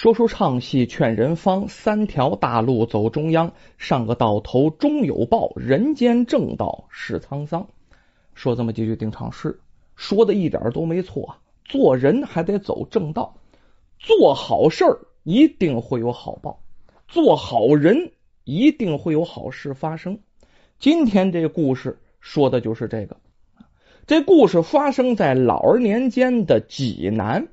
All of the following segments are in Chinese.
说书唱戏劝人方，三条大路走中央。上个到头终有报，人间正道是沧桑。说这么几句定场诗，说的一点都没错啊。做人还得走正道，做好事儿一定会有好报，做好人一定会有好事发生。今天这故事说的就是这个。这故事发生在老儿年间的济南。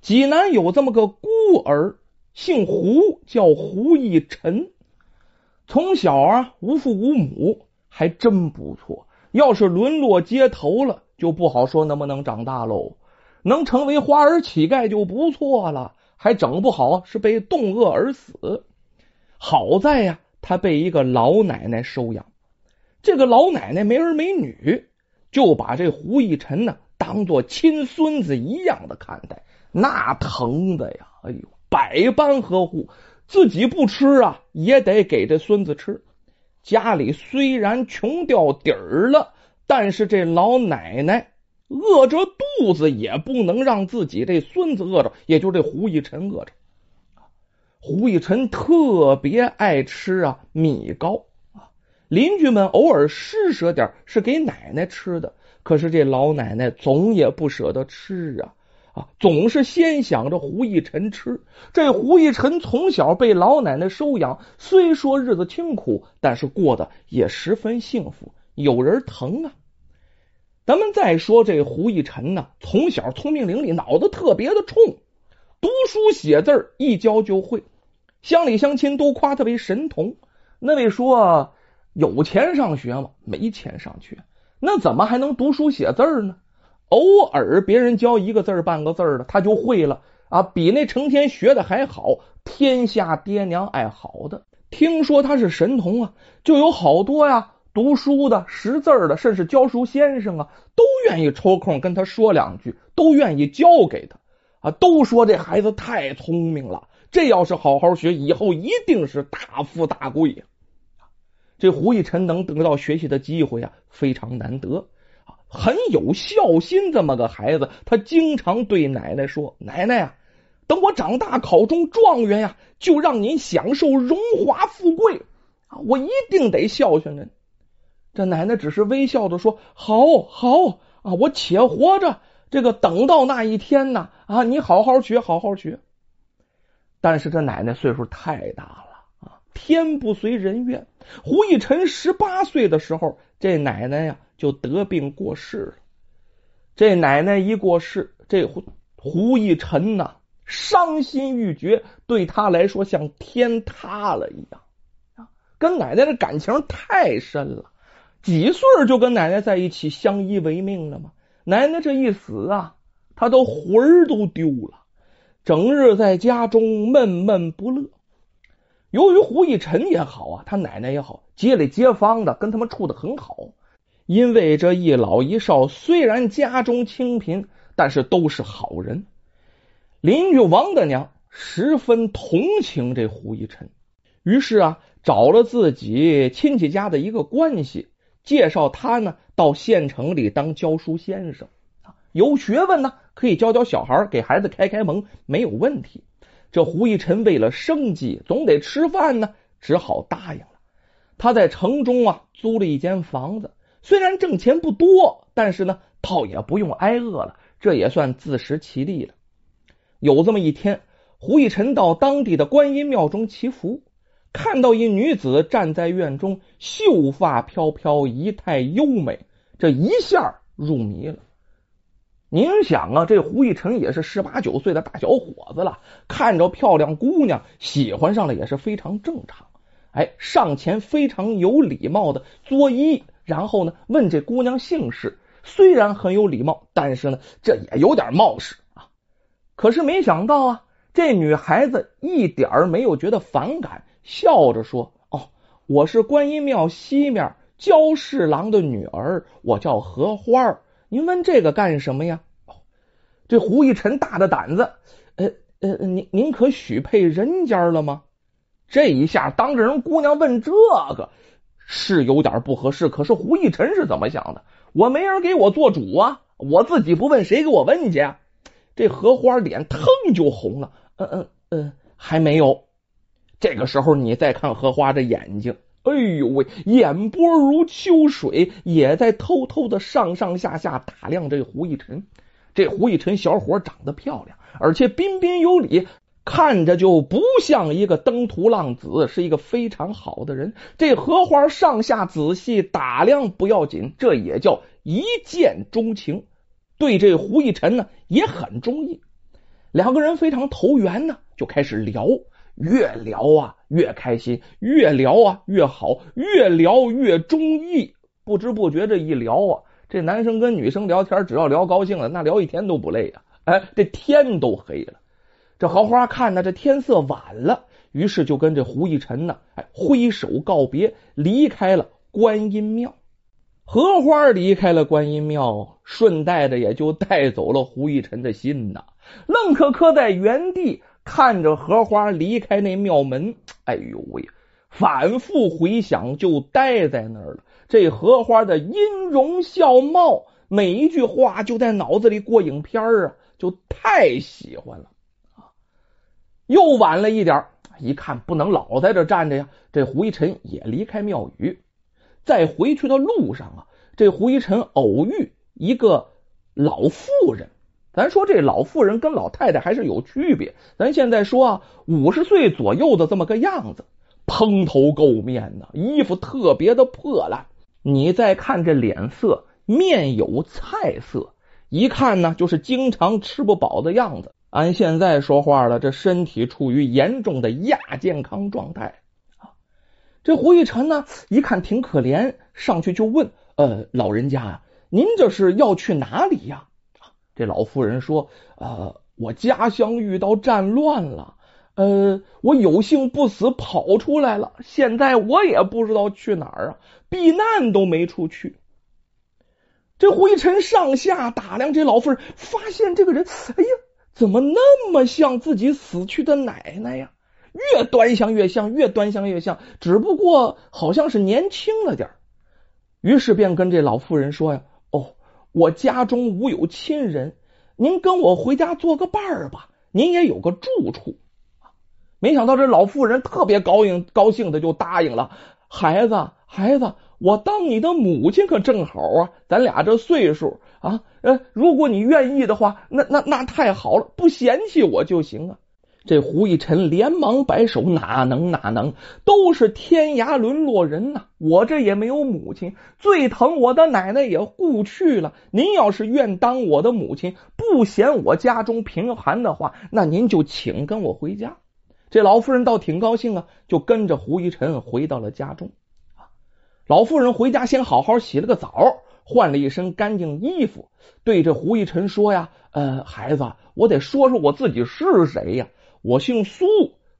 济南有这么个孤儿，姓胡，叫胡一臣。从小啊，无父无母，还真不错。要是沦落街头了，就不好说能不能长大喽。能成为花儿乞丐就不错了，还整不好是被冻饿而死。好在呀，他被一个老奶奶收养。这个老奶奶没儿没女，就把这胡一臣呢当做亲孙子一样的看待。那疼的呀，哎呦，百般呵护，自己不吃啊，也得给这孙子吃。家里虽然穷掉底儿了，但是这老奶奶饿着肚子也不能让自己这孙子饿着，也就这胡一臣饿着。胡一臣特别爱吃啊米糕啊，邻居们偶尔施舍点是给奶奶吃的，可是这老奶奶总也不舍得吃啊。总是先想着胡一晨吃。这胡一晨从小被老奶奶收养，虽说日子清苦，但是过得也十分幸福，有人疼啊。咱们再说这胡一晨呢，从小聪明伶俐，脑子特别的冲，读书写字一教就会，乡里乡亲都夸他为神童。那位说有钱上学吗？没钱上学，那怎么还能读书写字呢？偶尔别人教一个字半个字的，他就会了啊，比那成天学的还好。天下爹娘爱好的，听说他是神童啊，就有好多呀，读书的、识字的，甚至教书先生啊，都愿意抽空跟他说两句，都愿意教给他啊，都说这孩子太聪明了，这要是好好学，以后一定是大富大贵呀。这胡一晨能得到学习的机会啊，非常难得。很有孝心，这么个孩子，他经常对奶奶说：“奶奶呀，等我长大考中状元呀，就让您享受荣华富贵啊！我一定得孝顺您。”这奶奶只是微笑的说：“好好啊，我且活着，这个等到那一天呢啊，你好好学，好好学。”但是这奶奶岁数太大了，天不随人愿。胡一晨十八岁的时候，这奶奶呀。就得病过世了。这奶奶一过世，这胡胡一晨呐，伤心欲绝，对他来说像天塌了一样啊！跟奶奶的感情太深了，几岁就跟奶奶在一起相依为命了嘛？奶奶这一死啊，他都魂儿都丢了，整日在家中闷闷不乐。由于胡一晨也好啊，他奶奶也好，街里街坊的跟他们处的很好。因为这一老一少虽然家中清贫，但是都是好人。邻居王大娘十分同情这胡一晨，于是啊，找了自己亲戚家的一个关系，介绍他呢到县城里当教书先生有学问呢，可以教教小孩，给孩子开开蒙，没有问题。这胡一晨为了生计，总得吃饭呢，只好答应了。他在城中啊租了一间房子。虽然挣钱不多，但是呢，倒也不用挨饿了，这也算自食其力了。有这么一天，胡一晨到当地的观音庙中祈福，看到一女子站在院中，秀发飘飘，仪态优美，这一下入迷了。您想啊，这胡一晨也是十八九岁的大小伙子了，看着漂亮姑娘，喜欢上了也是非常正常。哎，上前非常有礼貌的作揖。然后呢，问这姑娘姓氏，虽然很有礼貌，但是呢，这也有点冒失啊。可是没想到啊，这女孩子一点没有觉得反感，笑着说：“哦，我是观音庙西面焦侍郎的女儿，我叫荷花。您问这个干什么呀？”这胡一晨大着胆子，呃呃，您您可许配人家了吗？这一下当着人姑娘问这个。是有点不合适，可是胡一晨是怎么想的？我没人给我做主啊，我自己不问谁给我问去？啊这荷花脸腾就红了。嗯嗯，嗯，还没有。这个时候你再看荷花这眼睛，哎呦喂，眼波如秋水，也在偷偷的上上下下打量这胡一晨。这胡一晨小伙长得漂亮，而且彬彬有礼，看着就不像一个登徒浪子，是一个非常好的人。这荷花上下仔细打量不要紧，这也叫一见钟情。对这胡一晨呢也很中意，两个人非常投缘呢，就开始聊。越聊啊越开心，越聊啊越好，越聊越中意。不知不觉这一聊啊，这男生跟女生聊天，只要聊高兴了，那聊一天都不累啊！哎，这天都黑了。这荷花看着这天色晚了，于是就跟这胡一晨呢，哎，挥手告别，离开了观音庙。荷花离开了观音庙，顺带着也就带走了胡一晨的心呐，愣磕磕在原地。看着荷花离开那庙门，哎呦喂！反复回想，就呆在那儿了。这荷花的音容笑貌，每一句话就在脑子里过影片啊，就太喜欢了啊！又晚了一点，一看不能老在这站着呀。这胡一晨也离开庙宇，在回去的路上啊，这胡一晨偶遇一个老妇人。咱说这老妇人跟老太太还是有区别。咱现在说啊，五十岁左右的这么个样子，蓬头垢面的，衣服特别的破烂。你再看这脸色，面有菜色，一看呢就是经常吃不饱的样子。按现在说话了，这身体处于严重的亚健康状态啊。这胡一辰呢，一看挺可怜，上去就问：“呃，老人家，您这是要去哪里呀？”这老妇人说：“呃，我家乡遇到战乱了，呃，我有幸不死跑出来了。现在我也不知道去哪儿啊，避难都没处去。”这胡一晨上下打量这老妇人，发现这个人，哎呀，怎么那么像自己死去的奶奶呀？越端详越像，越端详越像，只不过好像是年轻了点于是便跟这老妇人说呀。我家中无有亲人，您跟我回家做个伴儿吧，您也有个住处。没想到这老妇人特别高兴，高兴的就答应了。孩子，孩子，我当你的母亲可正好啊，咱俩这岁数啊，呃，如果你愿意的话，那那那太好了，不嫌弃我就行啊。这胡一晨连忙摆手，哪能哪能，都是天涯沦落人呐！我这也没有母亲，最疼我的奶奶也故去了。您要是愿当我的母亲，不嫌我家中贫寒的话，那您就请跟我回家。这老妇人倒挺高兴啊，就跟着胡一晨回到了家中。老妇人回家先好好洗了个澡，换了一身干净衣服，对着胡一晨说呀：“呃，孩子，我得说说我自己是谁呀。”我姓苏，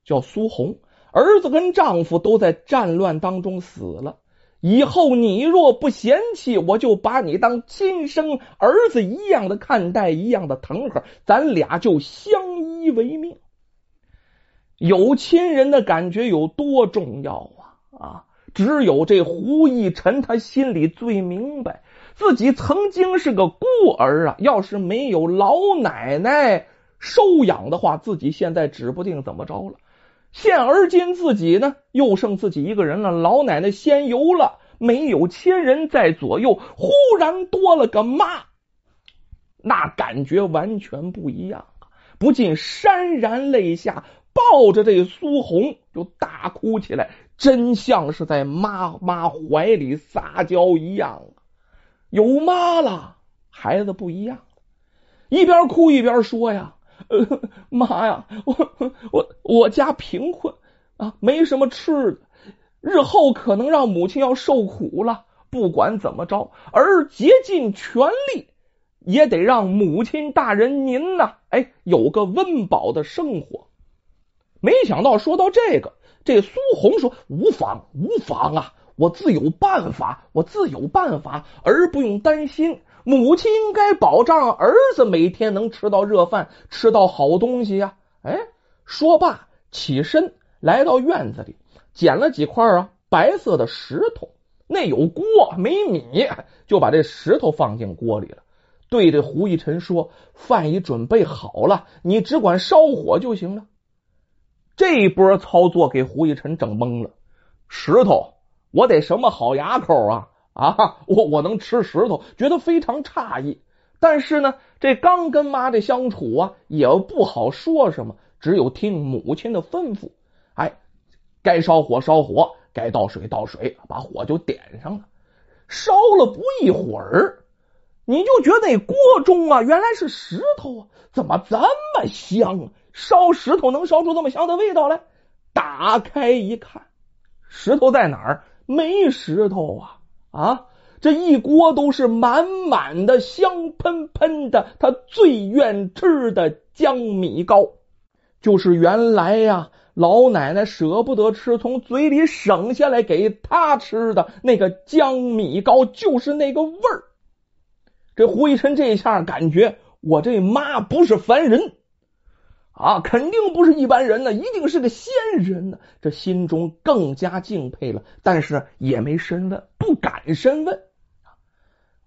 叫苏红，儿子跟丈夫都在战乱当中死了。以后你若不嫌弃，我就把你当亲生儿子一样的看待，一样的疼呵，咱俩就相依为命。有亲人的感觉有多重要啊！啊，只有这胡一晨他心里最明白，自己曾经是个孤儿啊，要是没有老奶奶。收养的话，自己现在指不定怎么着了。现而今自己呢，又剩自己一个人了。老奶奶先游了，没有亲人在左右，忽然多了个妈，那感觉完全不一样啊！不禁潸然泪下，抱着这苏红就大哭起来，真像是在妈妈怀里撒娇一样。有妈了，孩子不一样，一边哭一边说呀。呃，妈呀，我我我家贫困啊，没什么吃的，日后可能让母亲要受苦了。不管怎么着，儿竭尽全力也得让母亲大人您呐，哎，有个温饱的生活。没想到说到这个，这苏红说无妨无妨啊，我自有办法，我自有办法，儿不用担心。母亲应该保障儿子每天能吃到热饭，吃到好东西呀！哎，说罢起身来到院子里，捡了几块啊白色的石头，那有锅没米，就把这石头放进锅里了。对着胡一晨说：“饭已准备好了，你只管烧火就行了。”这一波操作给胡一晨整懵了。石头，我得什么好牙口啊？啊，我我能吃石头，觉得非常诧异。但是呢，这刚跟妈这相处啊，也不好说什么，只有听母亲的吩咐。哎，该烧火烧火，该倒水倒水，把火就点上了。烧了不一会儿。你就觉得那锅中啊，原来是石头啊，怎么这么香啊？烧石头能烧出这么香的味道来？打开一看，石头在哪儿？没石头啊！啊，这一锅都是满满的、香喷喷的，他最愿吃的江米糕，就是原来呀，老奶奶舍不得吃，从嘴里省下来给他吃的那个江米糕，就是那个味儿。这胡一晨这一下感觉我这妈不是凡人啊，肯定不是一般人呢，一定是个仙人呢。这心中更加敬佩了，但是也没深问，不敢深问。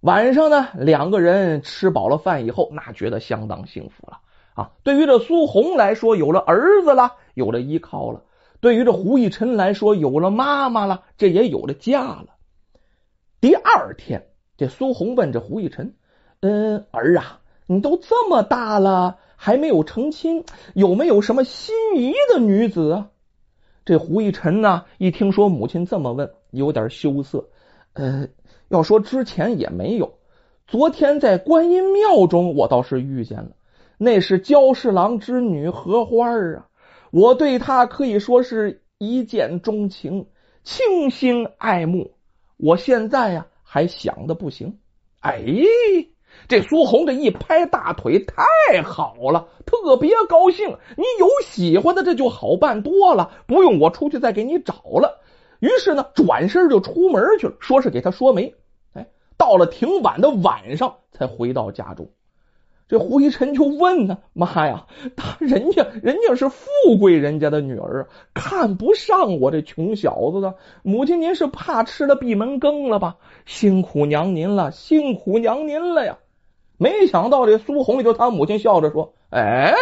晚上呢，两个人吃饱了饭以后，那觉得相当幸福了啊。对于这苏红来说，有了儿子了，有了依靠了；对于这胡一晨来说，有了妈妈了，这也有了家了。第二天，这苏红问这胡一晨。嗯，儿啊，你都这么大了，还没有成亲，有没有什么心仪的女子啊？这胡一晨呢，一听说母亲这么问，有点羞涩。呃，要说之前也没有，昨天在观音庙中，我倒是遇见了，那是焦侍郎之女荷花啊，我对她可以说是一见钟情，倾心爱慕。我现在呀，还想的不行。哎。这苏红这一拍大腿，太好了，特别高兴。你有喜欢的，这就好办多了，不用我出去再给你找了。于是呢，转身就出门去了，说是给他说媒。哎，到了挺晚的晚上，才回到家中。这胡一晨就问呢：“妈呀，他人家人家是富贵人家的女儿，看不上我这穷小子的。母亲，您是怕吃了闭门羹了吧？辛苦娘您了，辛苦娘您了呀！”没想到这苏红就他母亲笑着说：“哎，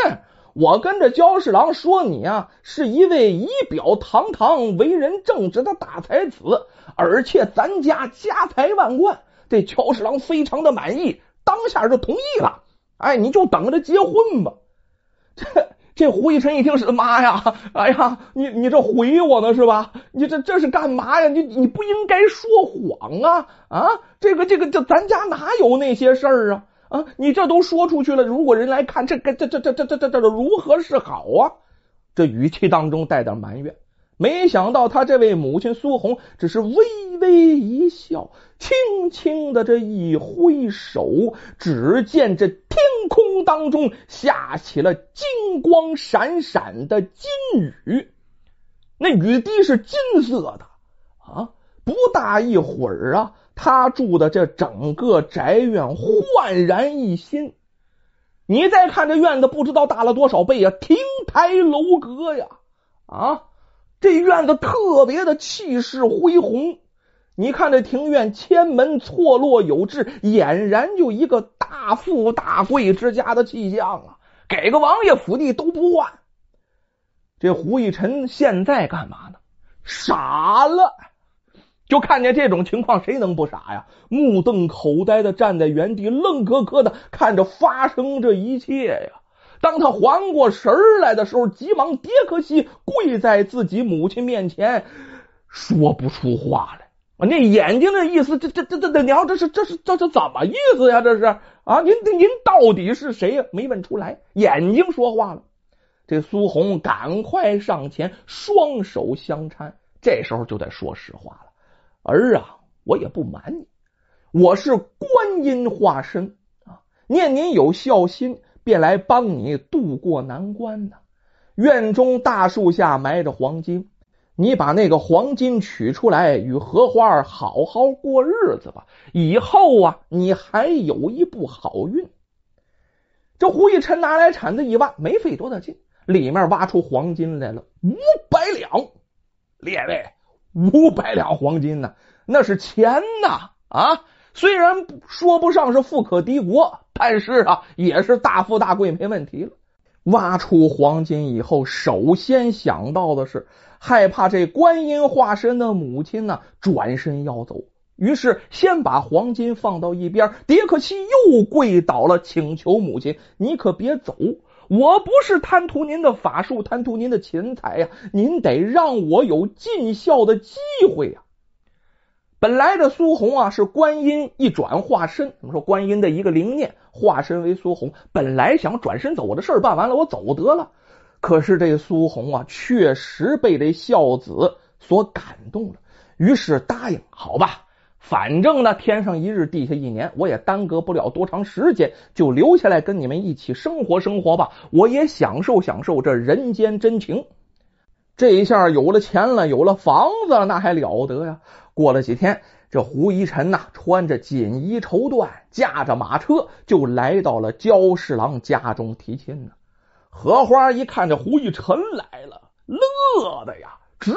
我跟着焦侍郎说你啊，是一位仪表堂堂、为人正直的大才子，而且咱家家财万贯。这焦侍郎非常的满意，当下就同意了。哎，你就等着结婚吧。”这这胡一晨一听是妈呀，哎呀，你你这毁我呢是吧？你这这是干嘛呀？你你不应该说谎啊啊！这个这个这咱家哪有那些事儿啊？啊！你这都说出去了，如果人来看，这这这这这这这这如何是好啊？这语气当中带点埋怨。没想到他这位母亲苏红只是微微一笑，轻轻的这一挥手，只见这天空当中下起了金光闪闪的金雨，那雨滴是金色的啊！不大一会儿啊。他住的这整个宅院焕然一新，你再看这院子，不知道大了多少倍呀，亭台楼阁呀，啊，这院子特别的气势恢宏。你看这庭院，千门错落有致，俨然就一个大富大贵之家的气象啊！给个王爷府地都不换。这胡一晨现在干嘛呢？傻了。就看见这种情况，谁能不傻呀？目瞪口呆的站在原地，愣磕磕的看着发生这一切呀。当他缓过神来的时候，急忙跌磕膝，跪在自己母亲面前，说不出话来。啊那眼睛的意思，这这这这这娘，这是这是这是怎么意思呀？这是啊，您您到底是谁呀？没问出来，眼睛说话了。这苏红赶快上前，双手相搀，这时候就得说实话了。儿啊，我也不瞒你，我是观音化身啊！念您有孝心，便来帮你渡过难关呢。院中大树下埋着黄金，你把那个黄金取出来，与荷花好好过日子吧。以后啊，你还有一步好运。这胡一晨拿来铲子一挖，没费多大劲，里面挖出黄金来了五百两，列位。五百两黄金呢，那是钱呐啊！虽然说不上是富可敌国，但是啊，也是大富大贵没问题了。挖出黄金以后，首先想到的是害怕这观音化身的母亲呢转身要走，于是先把黄金放到一边。迭克西又跪倒了，请求母亲：“你可别走，我不是贪图您的法术，贪图您的钱财呀，您得让我有尽孝的机会呀。”本来这苏红啊是观音一转化身，我们说观音的一个灵念化身为苏红，本来想转身走，我的事儿办完了，我走得了。可是这苏红啊，确实被这孝子所感动了，于是答应，好吧，反正呢天上一日，地下一年，我也耽搁不了多长时间，就留下来跟你们一起生活生活吧，我也享受享受这人间真情。这一下有了钱了，有了房子，那还了得呀！过了几天，这胡一晨呐，穿着锦衣绸缎，驾着马车，就来到了焦侍郎家中提亲呢。荷花一看这胡一晨来了，乐的呀直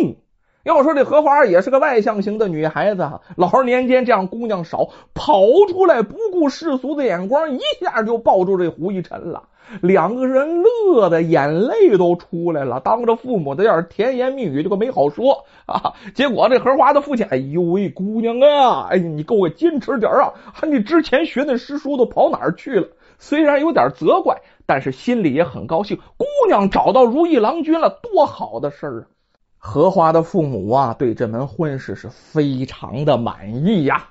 蹦。要说这荷花也是个外向型的女孩子，老年间这样姑娘少，跑出来不顾世俗的眼光，一下就抱住这胡一晨了。两个人乐的眼泪都出来了，当着父母的面甜言蜜语，这个没好说啊。结果这荷花的父亲，哎呦喂，姑娘啊，哎，你给我坚持点啊！你之前学那诗书都跑哪儿去了？虽然有点责怪，但是心里也很高兴。姑娘找到如意郎君了，多好的事儿啊！荷花的父母啊，对这门婚事是非常的满意呀。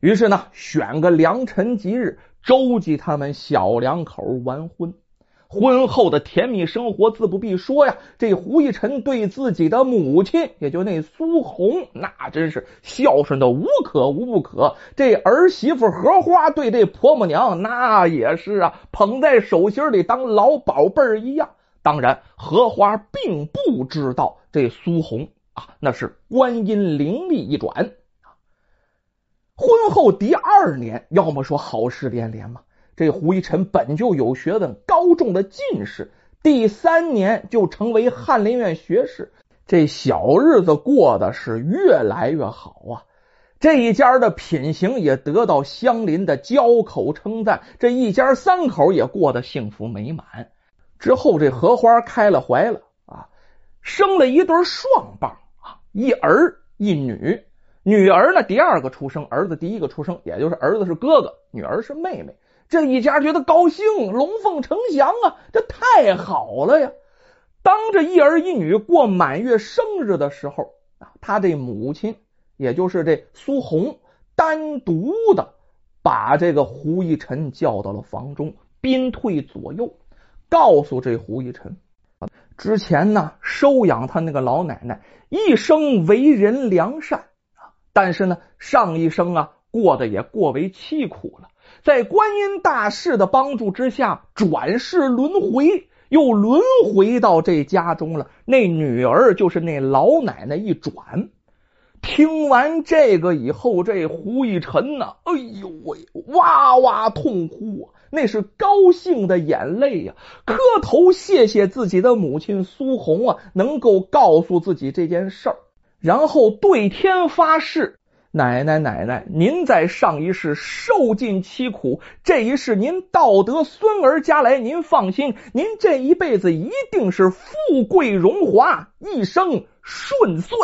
于是呢，选个良辰吉日，周济他们小两口完婚。婚后的甜蜜生活自不必说呀。这胡一晨对自己的母亲，也就那苏红，那真是孝顺的无可无不可。这儿媳妇荷花对这婆母娘，那也是啊，捧在手心里当老宝贝儿一样。当然，荷花并不知道这苏红啊，那是观音灵力一转啊。婚后第二年，要么说好事连连嘛。这胡一晨本就有学问，高中的进士，第三年就成为翰林院学士，这小日子过得是越来越好啊。这一家的品行也得到乡邻的交口称赞，这一家三口也过得幸福美满。之后，这荷花开了怀了啊，生了一对双棒啊，一儿一女。女儿呢，第二个出生；儿子第一个出生，也就是儿子是哥哥，女儿是妹妹。这一家觉得高兴，龙凤呈祥啊，这太好了呀！当这一儿一女过满月生日的时候啊，他这母亲，也就是这苏红，单独的把这个胡一晨叫到了房中，宾退左右。告诉这胡一晨，之前呢收养他那个老奶奶一生为人良善啊，但是呢上一生啊过得也过为凄苦了，在观音大士的帮助之下转世轮回，又轮回到这家中了。那女儿就是那老奶奶一转。听完这个以后，这胡一晨呐，哎呦喂，哇哇痛哭啊！那是高兴的眼泪呀，磕头谢谢自己的母亲苏红啊，能够告诉自己这件事儿，然后对天发誓：奶奶奶奶，您在上一世受尽凄苦，这一世您道德孙儿家来，您放心，您这一辈子一定是富贵荣华，一生顺遂。